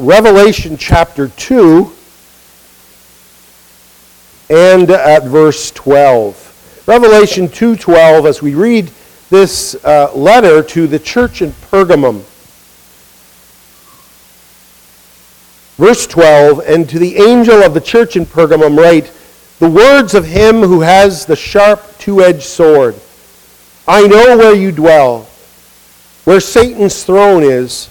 Revelation chapter 2 and at verse 12. Revelation 2:12 as we read this uh, letter to the church in Pergamum. Verse 12, and to the angel of the church in Pergamum write, the words of him who has the sharp two-edged sword. I know where you dwell, where Satan's throne is.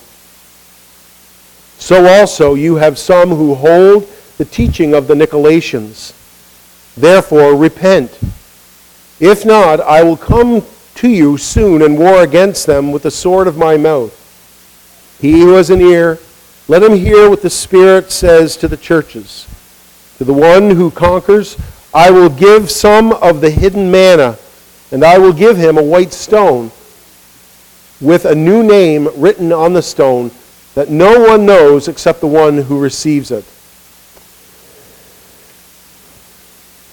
So also you have some who hold the teaching of the Nicolaitans. Therefore, repent if not, I will come to you soon and war against them with the sword of my mouth. He who has an ear, let him hear what the Spirit says to the churches. To the one who conquers, I will give some of the hidden manna, and I will give him a white stone with a new name written on the stone that no one knows except the one who receives it.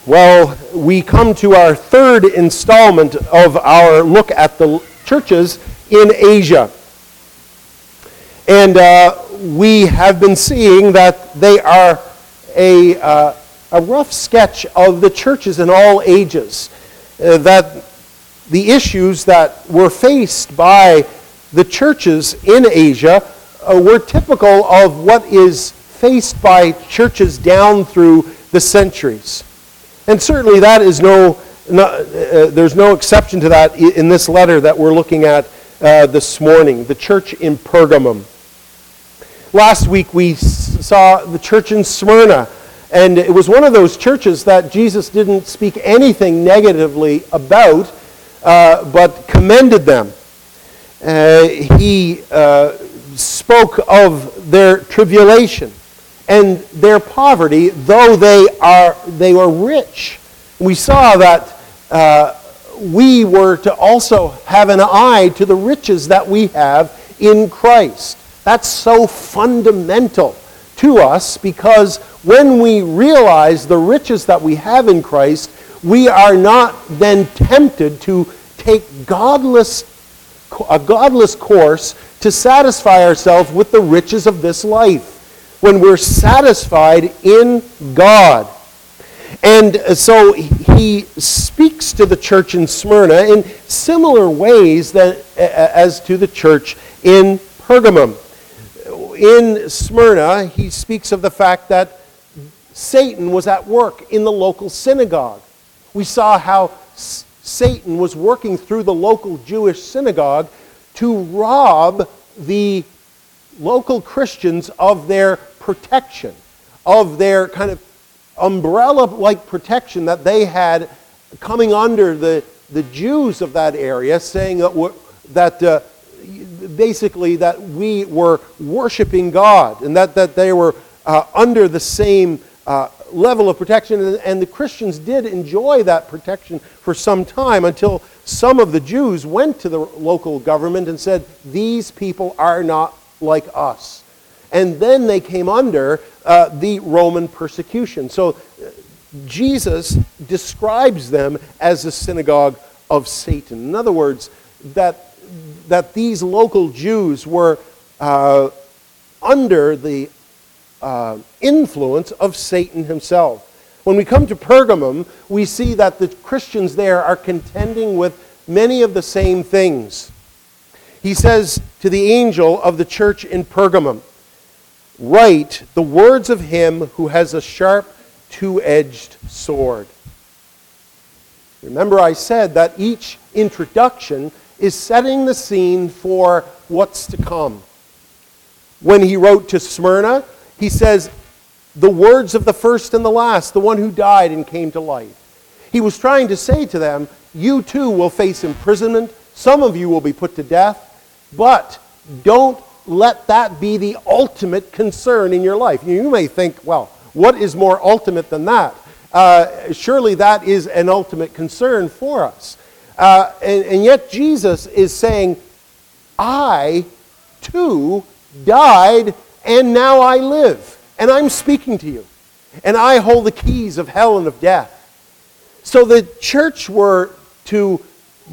Well, we come to our third installment of our look at the churches in Asia. And uh, we have been seeing that they are a, uh, a rough sketch of the churches in all ages. Uh, that the issues that were faced by the churches in Asia uh, were typical of what is faced by churches down through the centuries. And certainly that is no, no uh, there's no exception to that in this letter that we're looking at uh, this morning, the church in Pergamum. Last week we saw the church in Smyrna, and it was one of those churches that Jesus didn't speak anything negatively about, uh, but commended them. Uh, he uh, spoke of their tribulation and their poverty, though they, are, they were rich. We saw that uh, we were to also have an eye to the riches that we have in Christ. That's so fundamental to us because when we realize the riches that we have in Christ, we are not then tempted to take godless, a godless course to satisfy ourselves with the riches of this life when we're satisfied in God. And so he speaks to the church in Smyrna in similar ways that, as to the church in Pergamum. In Smyrna, he speaks of the fact that Satan was at work in the local synagogue. We saw how Satan was working through the local Jewish synagogue to rob the local Christians of their protection, of their kind of umbrella like protection that they had coming under the, the Jews of that area, saying that, that uh, basically that we were worshiping God and that, that they were uh, under the same uh, level of protection. And, the Christians did enjoy that protection for some time until some of the Jews went to the local government and said, These people are not like us. And then they came under uh, the Roman persecution. So uh, Jesus describes them as a synagogue of Satan. In other words, that, that these local Jews were uh, under the uh, influence of Satan himself. When we come to Pergamum, we see that the Christians there are contending with many of the same things. He says to the angel of the church in Pergamum, Write the words of him who has a sharp, two edged sword. Remember, I said that each introduction is setting the scene for what's to come. When he wrote to Smyrna, he says, The words of the first and the last, the one who died and came to life. He was trying to say to them, You too will face imprisonment. Some of you will be put to death. But don't let that be the ultimate concern in your life. You may think, well, what is more ultimate than that? Uh, surely that is an ultimate concern for us. Uh, and, and yet Jesus is saying, I too died and now I live. And I'm speaking to you. And I hold the keys of hell and of death. So the church were to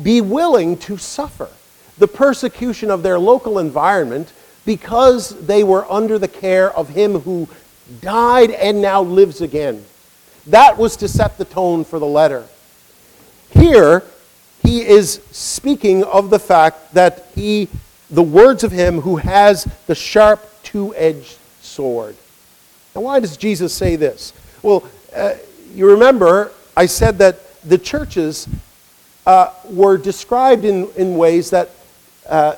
be willing to suffer the persecution of their local environment because they were under the care of him who died and now lives again. That was to set the tone for the letter. Here, he is speaking of the fact that he, the words of him who has the sharp two edged sword. Now, why does Jesus say this? Well, uh, you remember I said that the churches uh, were described in, in ways that uh,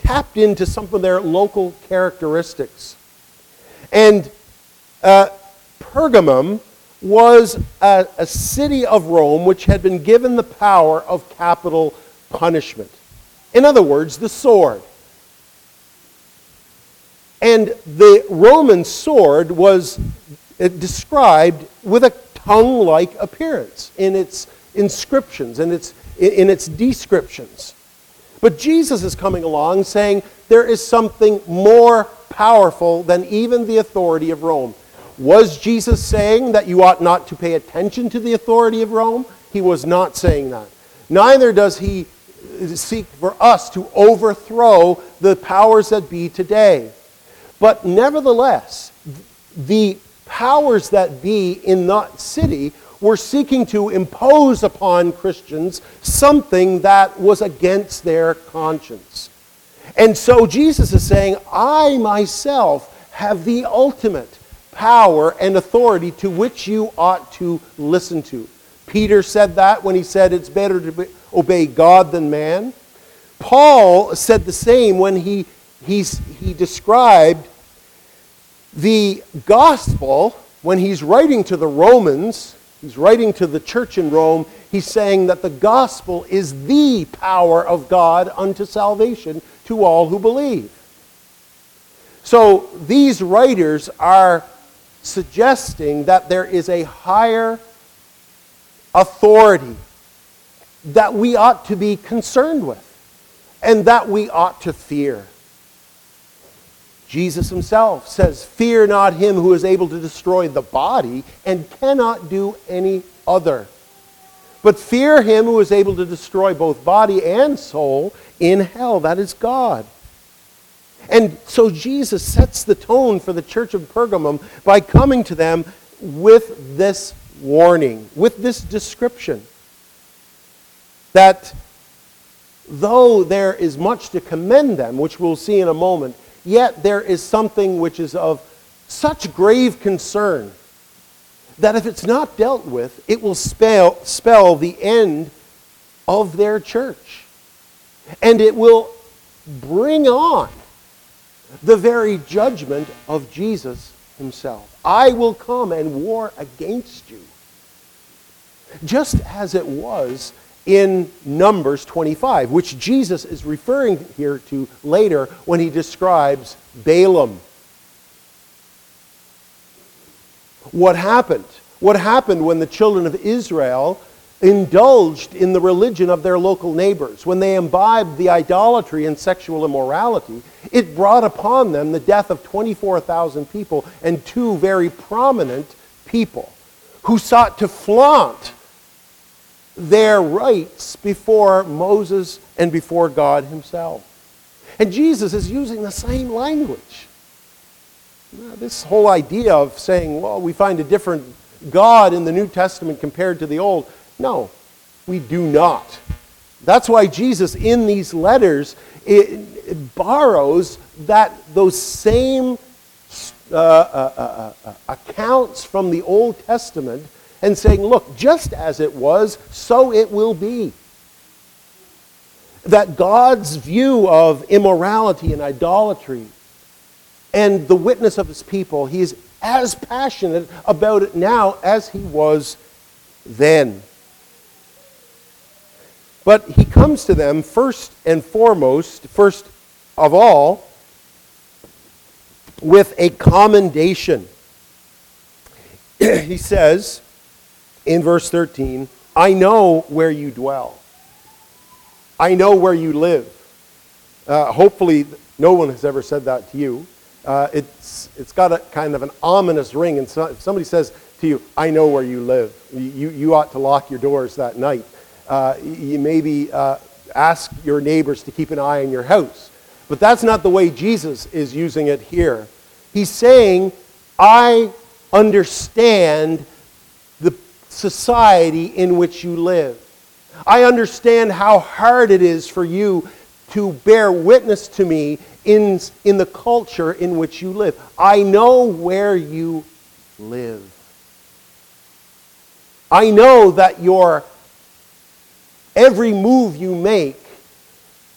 tapped into some of their local characteristics. And uh, Pergamum was a, a city of Rome which had been given the power of capital punishment. In other words, the sword. And the Roman sword was described with a tongue like appearance in its inscriptions and its, in its descriptions. But Jesus is coming along saying there is something more powerful than even the authority of Rome. Was Jesus saying that you ought not to pay attention to the authority of Rome? He was not saying that. Neither does he seek for us to overthrow the powers that be today. But nevertheless, the powers that be in that city were seeking to impose upon Christians something that was against their conscience. And so Jesus is saying, I myself have the ultimate power and authority to which you ought to listen to. Peter said that when he said it's better to obey God than man. Paul said the same when he, he's, he described the gospel when he's writing to the Romans. He's writing to the church in Rome. He's saying that the gospel is the power of God unto salvation to all who believe. So these writers are suggesting that there is a higher authority that we ought to be concerned with and that we ought to fear. Jesus himself says, Fear not him who is able to destroy the body and cannot do any other. But fear him who is able to destroy both body and soul in hell. That is God. And so Jesus sets the tone for the church of Pergamum by coming to them with this warning, with this description that though there is much to commend them, which we'll see in a moment, yet there is something which is of such grave concern that if it's not dealt with, it will spell, spell the end of their church. And it will bring on the very judgment of Jesus himself. I will come and war against you. Just as it was in Numbers 25, which Jesus is referring here to later when he describes Balaam. What happened? What happened when the children of Israel indulged in the religion of their local neighbors, when they imbibed the idolatry and sexual immorality, it brought upon them the death of 24,000 people and two very prominent people who sought to flaunt their rights before Moses and before God Himself. And Jesus is using the same language. This whole idea of saying, well, we find a different God in the New Testament compared to the Old, no, we do not. That's why Jesus, in these letters, it, it borrows that those same uh, uh, uh, uh, accounts from the Old Testament and saying, look, just as it was, so it will be. That God's view of immorality and idolatry and the witness of his people, he is as passionate about it now as he was then. But he comes to them first and foremost, first of all, with a commendation. he says in verse 13, I know where you dwell. I know where you live. Uh, hopefully, no one has ever said that to you. Uh, it's, it's got a kind of an ominous ring. And so, if somebody says to you, I know where you live, you, you ought to lock your doors that night. Uh, you maybe uh, ask your neighbors to keep an eye on your house. But that's not the way Jesus is using it here. He's saying, I understand society in which you live. I understand how hard it is for you to bear witness to me in, in the culture in which you live. I know where you live. I know that your every move you make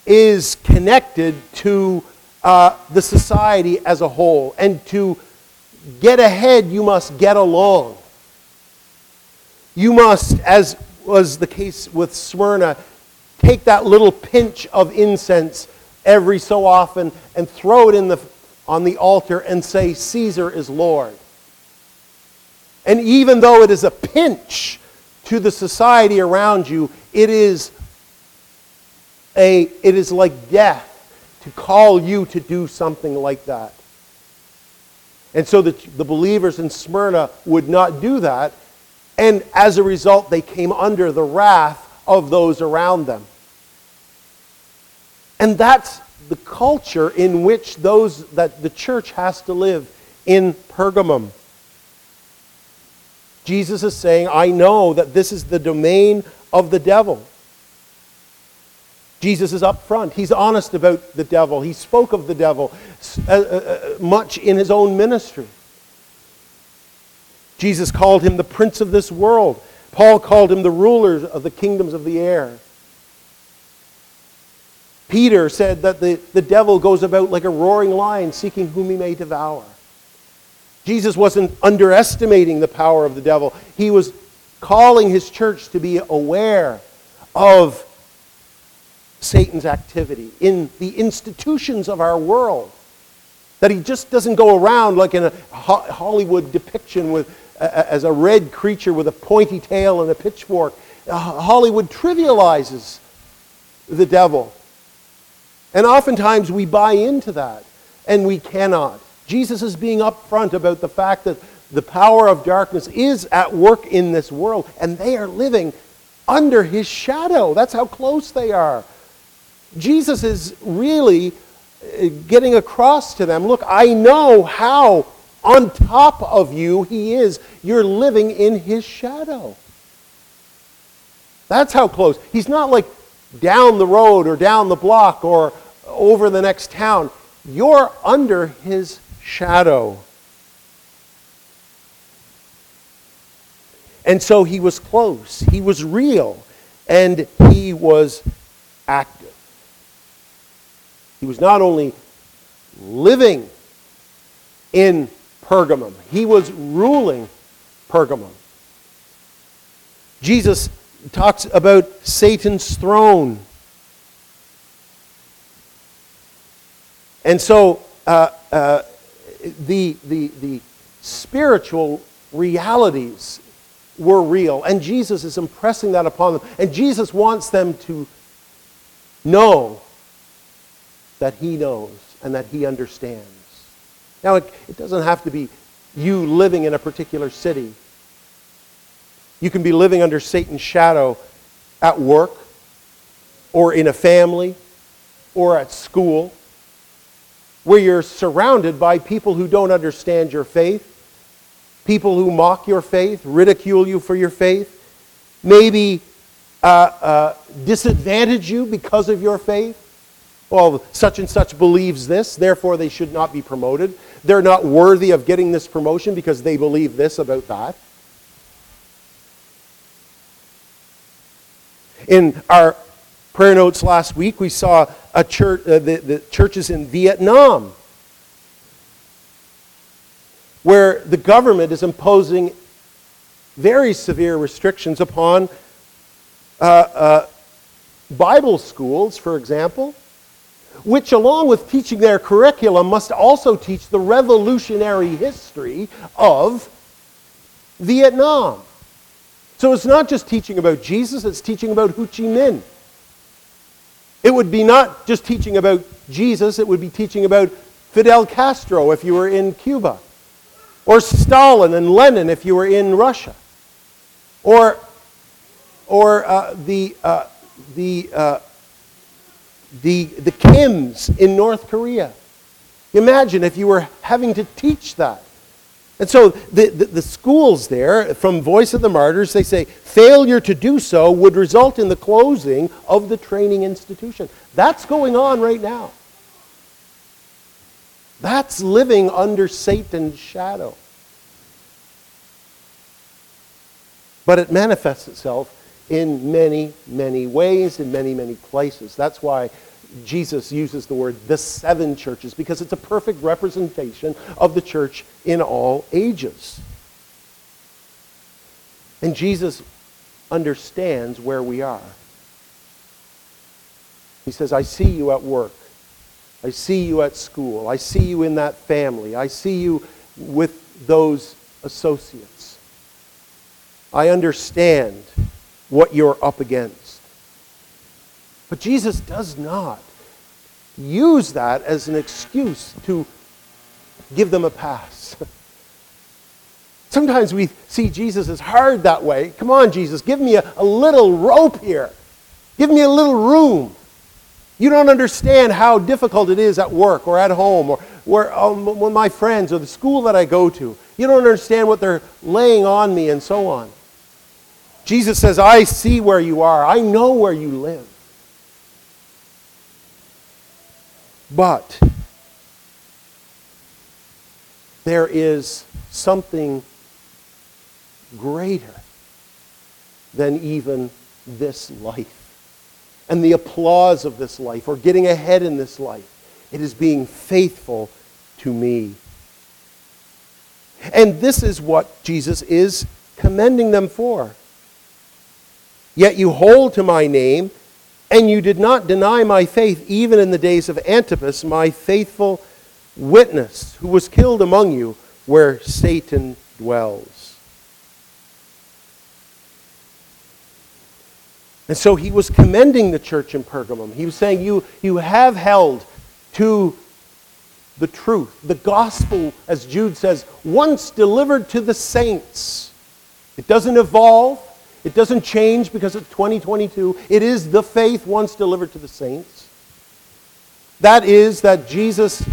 is connected to uh, the society as a whole. And to get ahead, you must get along. You must, as was the case with Smyrna, take that little pinch of incense every so often and throw it in the, on the altar and say, Caesar is Lord. And even though it is a pinch to the society around you, it is, a, it is like death to call you to do something like that. And so the, the believers in Smyrna would not do that. And as a result, they came under the wrath of those around them. And that's the culture in which those that the church has to live in Pergamum. Jesus is saying, I know that this is the domain of the devil. Jesus is up front. He's honest about the devil. He spoke of the devil uh, uh, uh, much in his own ministry. Jesus called him the prince of this world. Paul called him the ruler of the kingdoms of the air. Peter said that the, the devil goes about like a roaring lion seeking whom he may devour. Jesus wasn't underestimating the power of the devil, he was calling his church to be aware of Satan's activity in the institutions of our world. That he just doesn't go around like in a Hollywood depiction with, as a red creature with a pointy tail and a pitchfork. Uh, Hollywood trivializes the devil. And oftentimes we buy into that, and we cannot. Jesus is being upfront about the fact that the power of darkness is at work in this world, and they are living under his shadow. That's how close they are. Jesus is really uh, getting across to them look, I know how on top of you he is. You're living in his shadow. That's how close. He's not like down the road or down the block or over the next town. You're under his shadow. And so he was close, he was real, and he was active. He was not only living in Pergamum, he was ruling Pergamum. Jesus talks about Satan's throne. And so uh, uh, the, the, the spiritual realities were real. And Jesus is impressing that upon them. And Jesus wants them to know that he knows and that he understands. Now, it, it doesn't have to be you living in a particular city. You can be living under Satan's shadow at work or in a family or at school where you're surrounded by people who don't understand your faith, people who mock your faith, ridicule you for your faith, maybe uh, uh, disadvantage you because of your faith. Well, such and such believes this, therefore they should not be promoted. They're not worthy of getting this promotion because they believe this about that. In our prayer notes last week, we saw a church, uh, the, the churches in Vietnam where the government is imposing very severe restrictions upon uh, uh, Bible schools, for example, which, along with teaching their curriculum, must also teach the revolutionary history of Vietnam. So it's not just teaching about Jesus, it's teaching about Ho Chi Minh. It would be not just teaching about Jesus, it would be teaching about Fidel Castro if you were in Cuba, or Stalin and Lenin if you were in Russia, or, or uh, the, uh, the, uh, the, the Kims in North Korea. Imagine if you were having to teach that. And so the, the, the, schools there, from Voice of the Martyrs, they say failure to do so would result in the closing of the training institution. That's going on right now. That's living under Satan's shadow. But it manifests itself in many, many ways, in many, many places. That's why Jesus uses the word the seven churches, because it's a perfect representation of the church in all ages. And Jesus understands where we are. He says, I see you at work. I see you at school. I see you in that family. I see you with those associates. I understand what you're up against. But Jesus does not use that as an excuse to give them a pass. Sometimes we see Jesus as hard that way. Come on, Jesus, give me a, a little rope here. Give me a little room. You don't understand how difficult it is at work or at home or where, um, with my friends or the school that I go to. You don't understand what they're laying on me and so on. Jesus says, I see where you are. I know where you live. But there is something greater than even this life and the applause of this life or getting ahead in this life. It is being faithful to me. And this is what Jesus is commending them for. Yet you hold to my name, and you did not deny my faith, even in the days of Antipas, my faithful witness, who was killed among you where Satan dwells. And so he was commending the church in Pergamum. He was saying, You, you have held to the truth, the gospel, as Jude says, once delivered to the saints. It doesn't evolve, it doesn't change because it's 2022. It is the faith once delivered to the saints. That is, that Jesus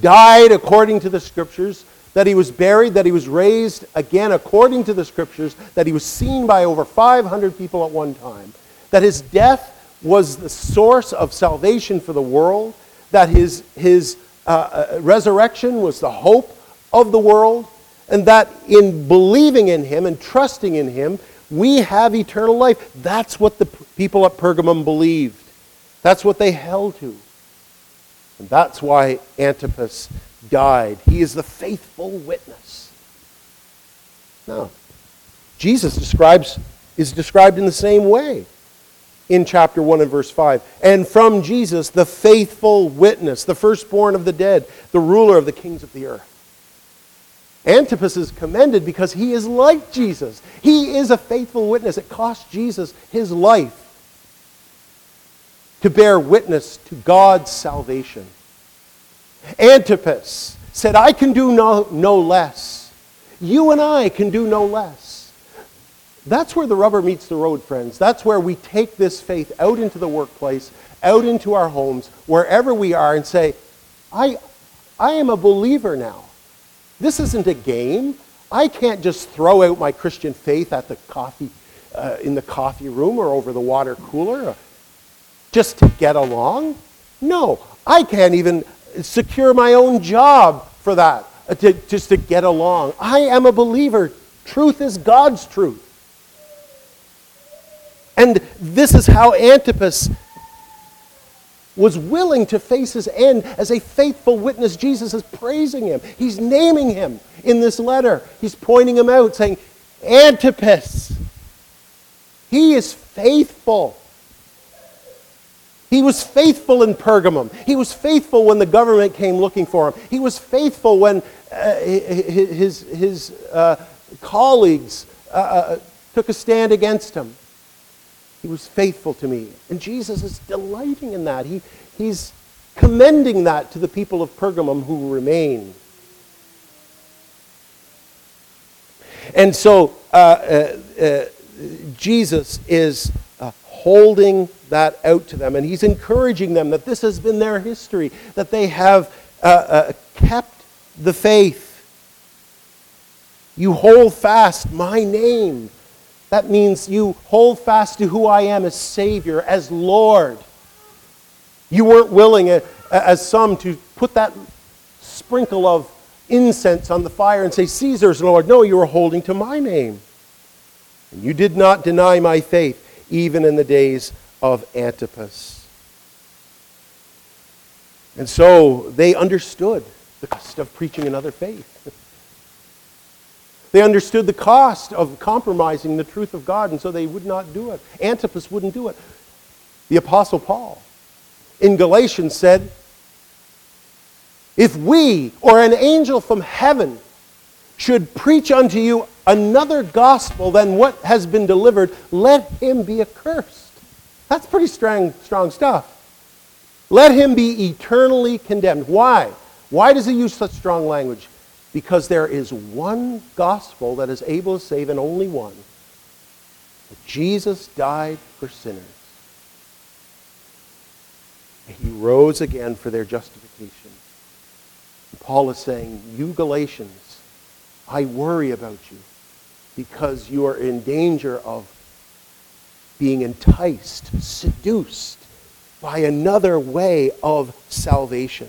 died according to the scriptures, that he was buried, that he was raised again according to the scriptures, that he was seen by over 500 people at one time, that his death was the source of salvation for the world, that his, his uh, uh, resurrection was the hope of the world, and that in believing in him and trusting in him, we have eternal life. That's what the people at Pergamum believed. That's what they held to. And that's why Antipas died. He is the faithful witness. Now, Jesus describes, is described in the same way in chapter 1 and verse 5. And from Jesus, the faithful witness, the firstborn of the dead, the ruler of the kings of the earth. Antipas is commended because he is like Jesus. He is a faithful witness. It cost Jesus his life to bear witness to God's salvation. Antipas said, I can do no, no less. You and I can do no less. That's where the rubber meets the road, friends. That's where we take this faith out into the workplace, out into our homes, wherever we are, and say, I, I am a believer now. This isn't a game. I can't just throw out my Christian faith at the coffee, uh, in the coffee room or over the water cooler uh, just to get along. No, I can't even secure my own job for that, uh, to, just to get along. I am a believer. Truth is God's truth. And this is how Antipas was willing to face his end as a faithful witness. Jesus is praising him. He's naming him in this letter. He's pointing him out, saying, Antipas, he is faithful. He was faithful in Pergamum. He was faithful when the government came looking for him. He was faithful when uh, his, his uh, colleagues uh, uh, took a stand against him. He was faithful to me. And Jesus is delighting in that. He, he's commending that to the people of Pergamum who remain. And so uh, uh, uh, Jesus is uh, holding that out to them, and he's encouraging them that this has been their history, that they have uh, uh, kept the faith. You hold fast my name. That means you hold fast to who I am as Savior, as Lord. You weren't willing, as some, to put that sprinkle of incense on the fire and say, Caesar's Lord. No, you were holding to my name. And you did not deny my faith, even in the days of Antipas. And so they understood the cost of preaching another faith. They understood the cost of compromising the truth of God, and so they would not do it. Antipas wouldn't do it. The Apostle Paul in Galatians said, If we or an angel from heaven should preach unto you another gospel than what has been delivered, let him be accursed. That's pretty strong, strong stuff. Let him be eternally condemned. Why? Why does he use such strong language? Because there is one gospel that is able to save, and only one. That Jesus died for sinners. He rose again for their justification. Paul is saying, You Galatians, I worry about you because you are in danger of being enticed, seduced by another way of salvation.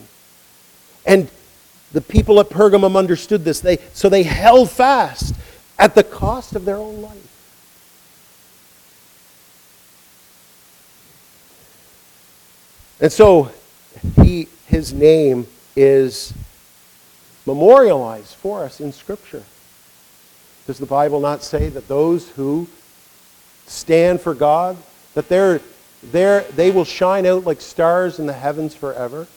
And the people at Pergamum understood this. They, so they held fast at the cost of their own life. And so he, his name is memorialized for us in Scripture. Does the Bible not say that those who stand for God, that they're, they're, they will shine out like stars in the heavens forever?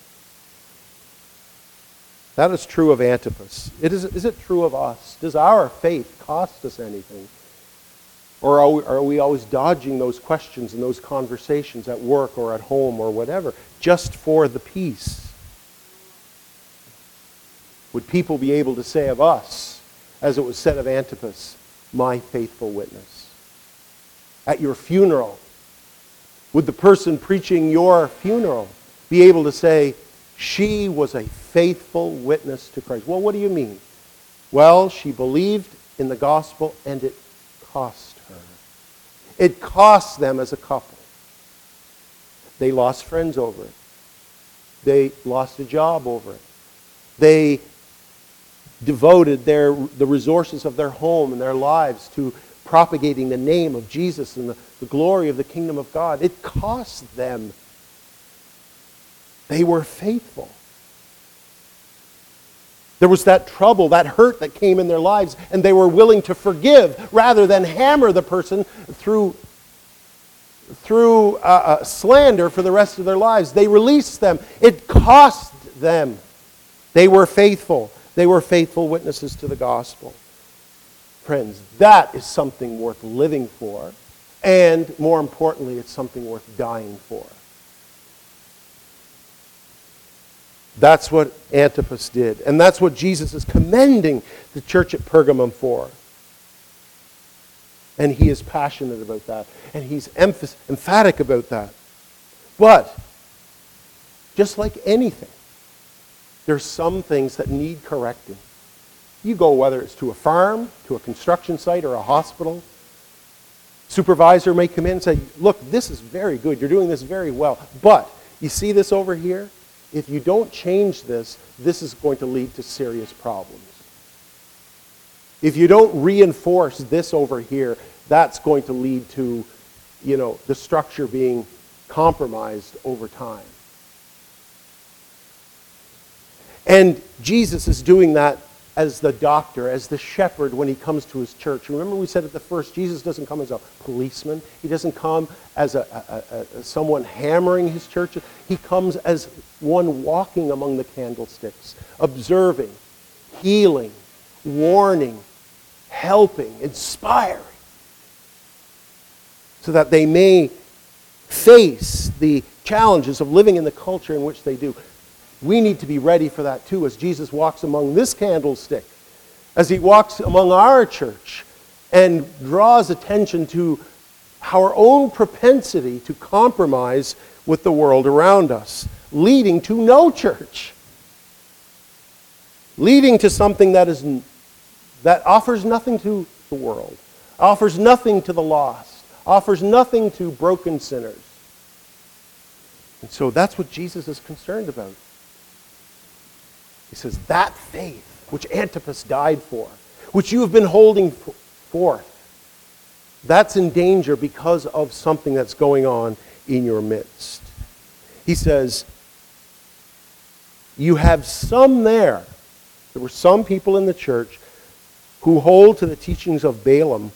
That is true of Antipas. It is, is it true of us? Does our faith cost us anything? Or are we, are we always dodging those questions and those conversations at work or at home or whatever just for the peace? Would people be able to say of us, as it was said of Antipas, my faithful witness? At your funeral, would the person preaching your funeral be able to say, she was a faithful witness to Christ? Well, what do you mean? Well, she believed in the gospel and it cost her. it cost them as a couple. They lost friends over it. They lost a job over it. They devoted their, the resources of their home and their lives to propagating the name of Jesus and the, the glory of the kingdom of God. It cost them. They were faithful. There was that trouble, that hurt that came in their lives, and they were willing to forgive rather than hammer the person through, through uh, uh, slander for the rest of their lives. They released them. It cost them. They were faithful. They were faithful witnesses to the gospel. Friends, that is something worth living for, and more importantly, it's something worth dying for. That's what Antipas did. And that's what Jesus is commending the church at Pergamum for. And he is passionate about that. And he's emph- emphatic about that. But, just like anything, there's some things that need correcting. You go, whether it's to a farm, to a construction site, or a hospital, supervisor may come in and say, Look, this is very good. You're doing this very well. But, you see this over here? If you don't change this, this is going to lead to serious problems. If you don't reinforce this over here, that's going to lead to, you know, the structure being compromised over time. And Jesus is doing that as the doctor, as the shepherd when he comes to his church. Remember, we said at the first, Jesus doesn't come as a policeman. He doesn't come as a, a, a, someone hammering his church. He comes as one walking among the candlesticks, observing, healing, warning, helping, inspiring, so that they may face the challenges of living in the culture in which they do. We need to be ready for that too as Jesus walks among this candlestick, as he walks among our church and draws attention to our own propensity to compromise with the world around us, leading to no church, leading to something that, is, that offers nothing to the world, offers nothing to the lost, offers nothing to broken sinners. And so that's what Jesus is concerned about. He says, That faith which Antipas died for, which you have been holding forth, that's in danger because of something that's going on in your midst. He says, You have some there. There were some people in the church who hold to the teachings of Balaam,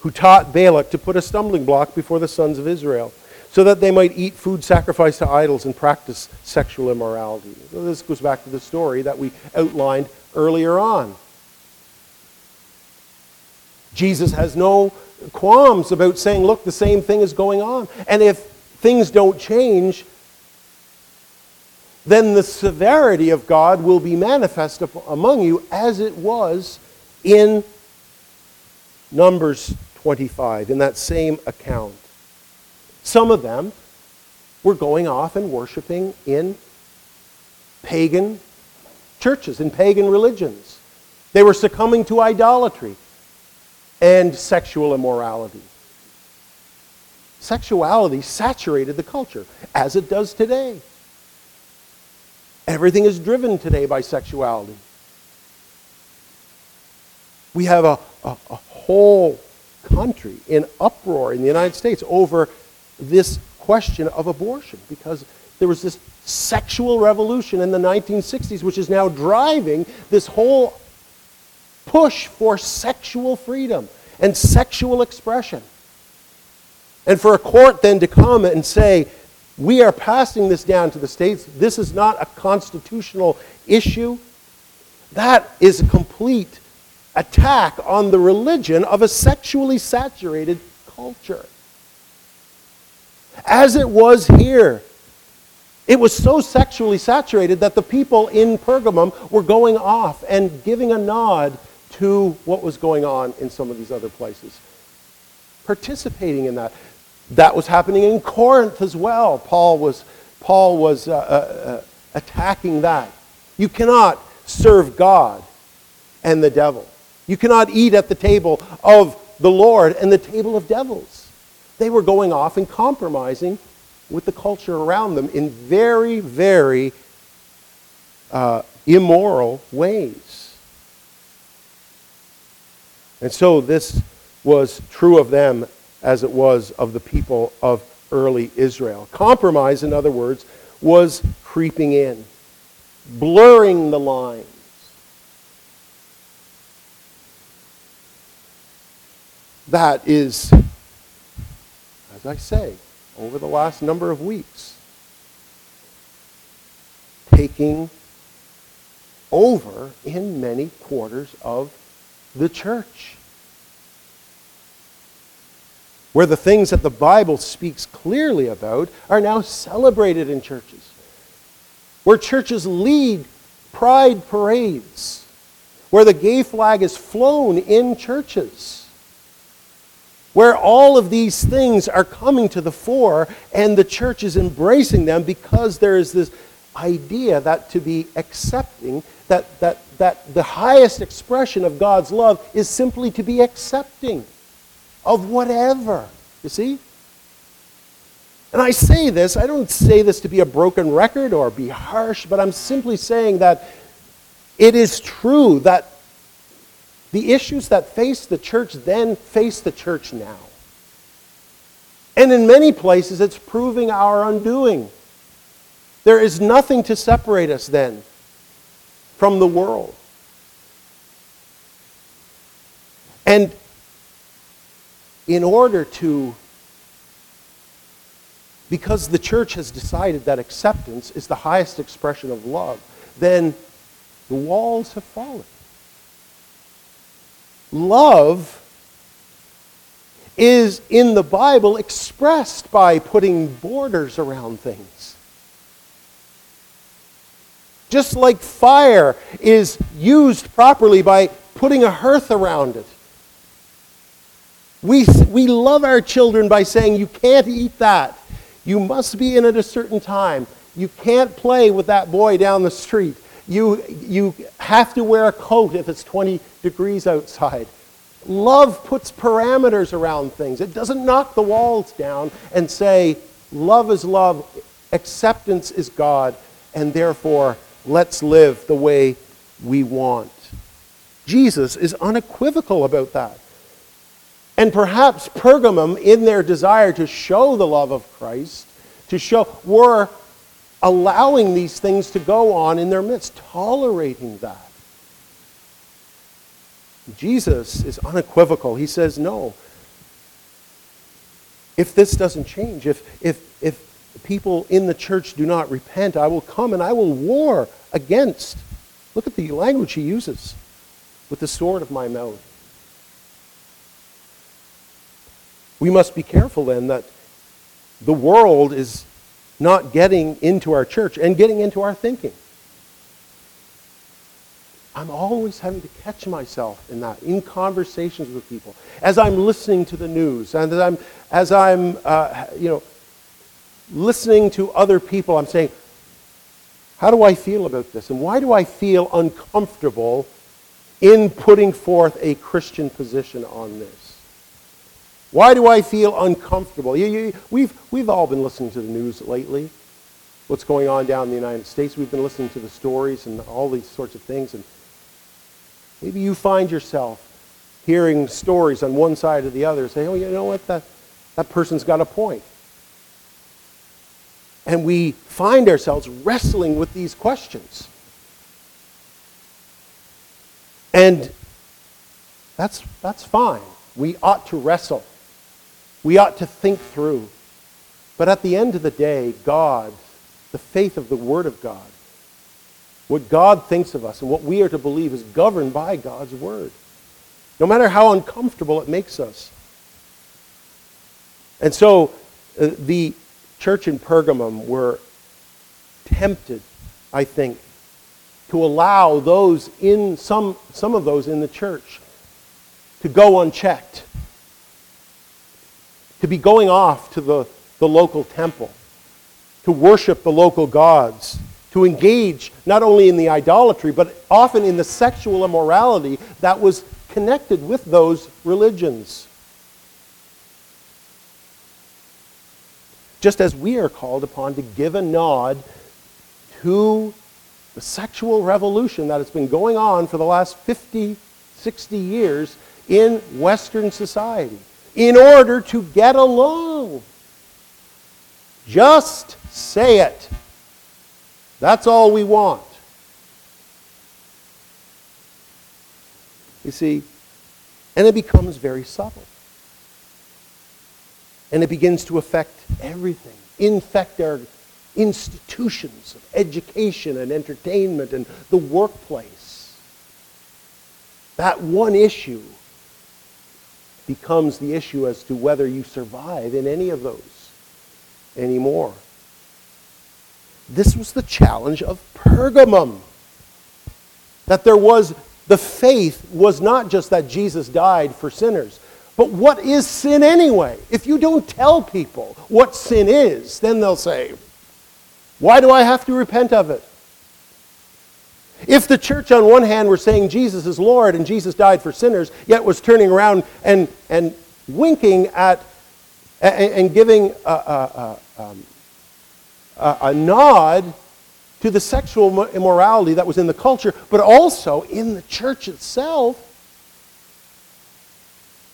who taught Balak to put a stumbling block before the sons of Israel so that they might eat food sacrificed to idols and practice sexual immorality. So this goes back to the story that we outlined earlier on. Jesus has no qualms about saying, look, the same thing is going on. And if things don't change, then the severity of God will be manifest among you as it was in Numbers 25, in that same account. Some of them were going off and worshiping in pagan churches, in pagan religions. They were succumbing to idolatry and sexual immorality. Sexuality saturated the culture, as it does today. Everything is driven today by sexuality. We have a, a, a whole country in uproar in the United States over this question of abortion because there was this sexual revolution in the 1960s, which is now driving this whole push for sexual freedom and sexual expression. And for a court then to come and say, we are passing this down to the states, this is not a constitutional issue, that is a complete attack on the religion of a sexually saturated culture as it was here. It was so sexually saturated that the people in Pergamum were going off and giving a nod to what was going on in some of these other places, participating in that. That was happening in Corinth as well. Paul was, Paul was uh, uh, uh attacking that. You cannot serve God and the devil. You cannot eat at the table of the Lord and the table of devils. They were going off and compromising with the culture around them in very, very uh, immoral ways. And so this was true of them as it was of the people of early Israel. Compromise, in other words, was creeping in, blurring the lines. That is as I say, over the last number of weeks, taking over in many quarters of the church. Where the things that the Bible speaks clearly about are now celebrated in churches. Where churches lead pride parades. Where the gay flag is flown in churches where all of these things are coming to the fore and the church is embracing them because there is this idea that to be accepting, that, that, that the highest expression of God's love is simply to be accepting of whatever. You see? And I say this, I don't say this to be a broken record or be harsh, but I'm simply saying that it is true that the issues that face the church then face the church now. And in many places, it's proving our undoing. There is nothing to separate us then from the world. And in order to, because the church has decided that acceptance is the highest expression of love, then the walls have fallen. Love is in the Bible expressed by putting borders around things. Just like fire is used properly by putting a hearth around it. We, we love our children by saying, You can't eat that. You must be in at a certain time. You can't play with that boy down the street. You, you have to wear a coat if it's 20 degrees outside. Love puts parameters around things. It doesn't knock the walls down and say, love is love, acceptance is God, and therefore let's live the way we want. Jesus is unequivocal about that. And perhaps Pergamum, in their desire to show the love of Christ, to show, were allowing these things to go on in their midst, tolerating that. Jesus is unequivocal. He says, no. If this doesn't change, if, if, if people in the church do not repent, I will come and I will war against. Look at the language he uses with the sword of my mouth. We must be careful then that the world is not getting into our church and getting into our thinking. I'm always having to catch myself in that, in conversations with people, as I'm listening to the news, and as I'm, as I'm uh, you know, listening to other people, I'm saying, how do I feel about this? And why do I feel uncomfortable in putting forth a Christian position on this? Why do I feel uncomfortable? You, you, we've, we've all been listening to the news lately. What's going on down in the United States? We've been listening to the stories and all these sorts of things. And maybe you find yourself hearing stories on one side or the other. Say, oh, you know what? That, that person's got a point. And we find ourselves wrestling with these questions. And that's, that's fine. We ought to wrestle. We ought to think through. But at the end of the day, God, the faith of the Word of God, what God thinks of us and what we are to believe is governed by God's Word. No matter how uncomfortable it makes us. And so uh, the church in Pergamum were tempted, I think, to allow those in some, some of those in the church to go unchecked to be going off to the, the local temple, to worship the local gods, to engage not only in the idolatry, but often in the sexual immorality that was connected with those religions. Just as we are called upon to give a nod to the sexual revolution that has been going on for the last 50, 60 years in Western society in order to get along. Just say it. That's all we want. You see, and it becomes very subtle. And it begins to affect everything, infect our institutions of education and entertainment and the workplace. That one issue becomes the issue as to whether you survive in any of those anymore. This was the challenge of Pergamum. That there was, the faith was not just that Jesus died for sinners, but what is sin anyway? If you don't tell people what sin is, then they'll say, Why do I have to repent of it? If the church, on one hand, were saying Jesus is Lord and Jesus died for sinners, yet was turning around and, and winking at and, and giving a, a, um, a, a nod to the sexual immorality that was in the culture, but also in the church itself,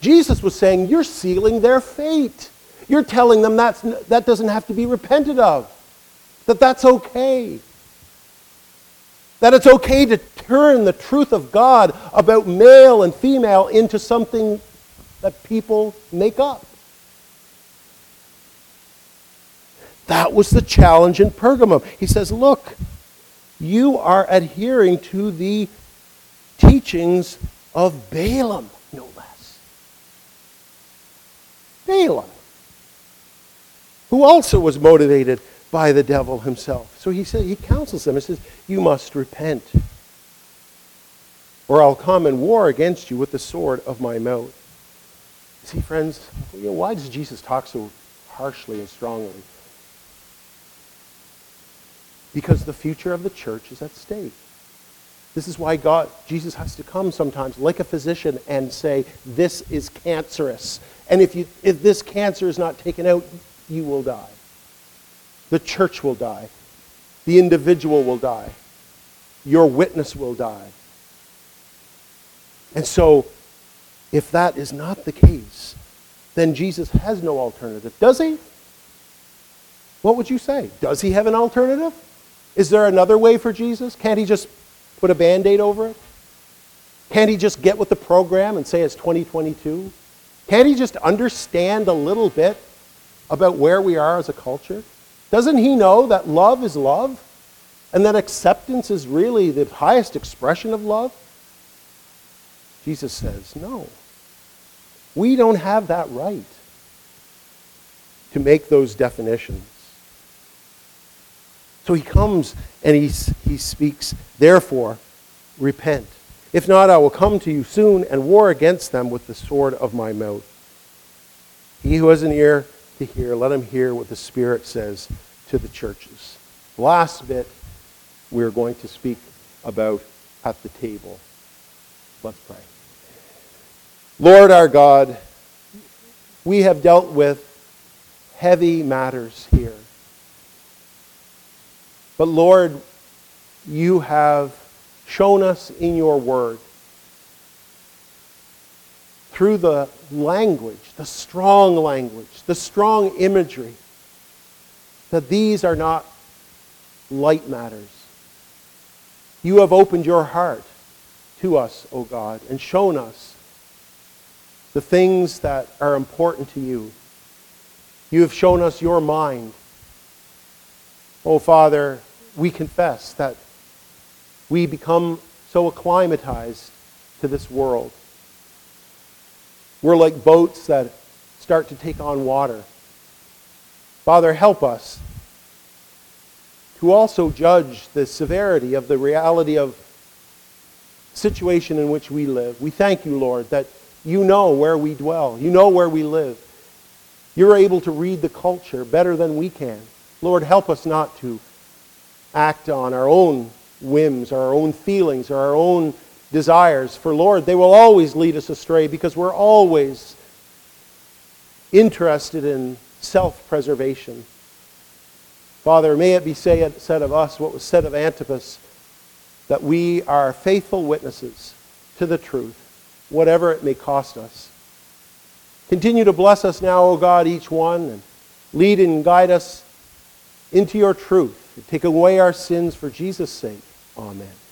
Jesus was saying, You're sealing their fate. You're telling them that's, that doesn't have to be repented of, that that's okay That it's okay to turn the truth of God about male and female into something that people make up. That was the challenge in Pergamum. He says, Look, you are adhering to the teachings of Balaam, no less. Balaam, who also was motivated by the devil himself. So he said he counsels them and says, You must repent, or I'll come and war against you with the sword of my mouth. See, friends, you know, why does Jesus talk so harshly and strongly? because the future of the church is at stake. This is why God, Jesus has to come sometimes like a physician and say, This is cancerous. And if, you, if this cancer is not taken out, you will die. The church will die. The individual will die. Your witness will die. And so, if that is not the case, then Jesus has no alternative. Does he? What would you say? Does he have an alternative? Is there another way for Jesus? Can't he just put a band aid over it? Can't he just get with the program and say it's 2022? Can't he just understand a little bit about where we are as a culture? Doesn't he know that love is love and that acceptance is really the highest expression of love? Jesus says, no. We don't have that right to make those definitions. So he comes and he, he speaks, therefore, repent. If not, I will come to you soon and war against them with the sword of my mouth. He who has an ear to hear, let them hear what the Spirit says to the churches. Last bit we're going to speak about at the table. Let's pray. Lord our God, we have dealt with heavy matters here. But Lord, you have shown us in your word through the language, the strong language, the strong imagery, that these are not light matters. You have opened your heart to us, O God, and shown us the things that are important to you. You have shown us your mind Oh, Father, we confess that we become so acclimatized to this world. We're like boats that start to take on water. Father, help us to also judge the severity of the reality of situation in which we live. We thank you, Lord, that you know where we dwell. You know where we live. You're able to read the culture better than we can. Lord, help us not to act on our own whims, our own feelings, or our own desires. For, Lord, they will always lead us astray because we're always interested in self preservation. Father, may it be said of us what was said of Antipas that we are faithful witnesses to the truth, whatever it may cost us. Continue to bless us now, O God, each one, and lead and guide us into your truth. Take away our sins for Jesus' sake. Amen.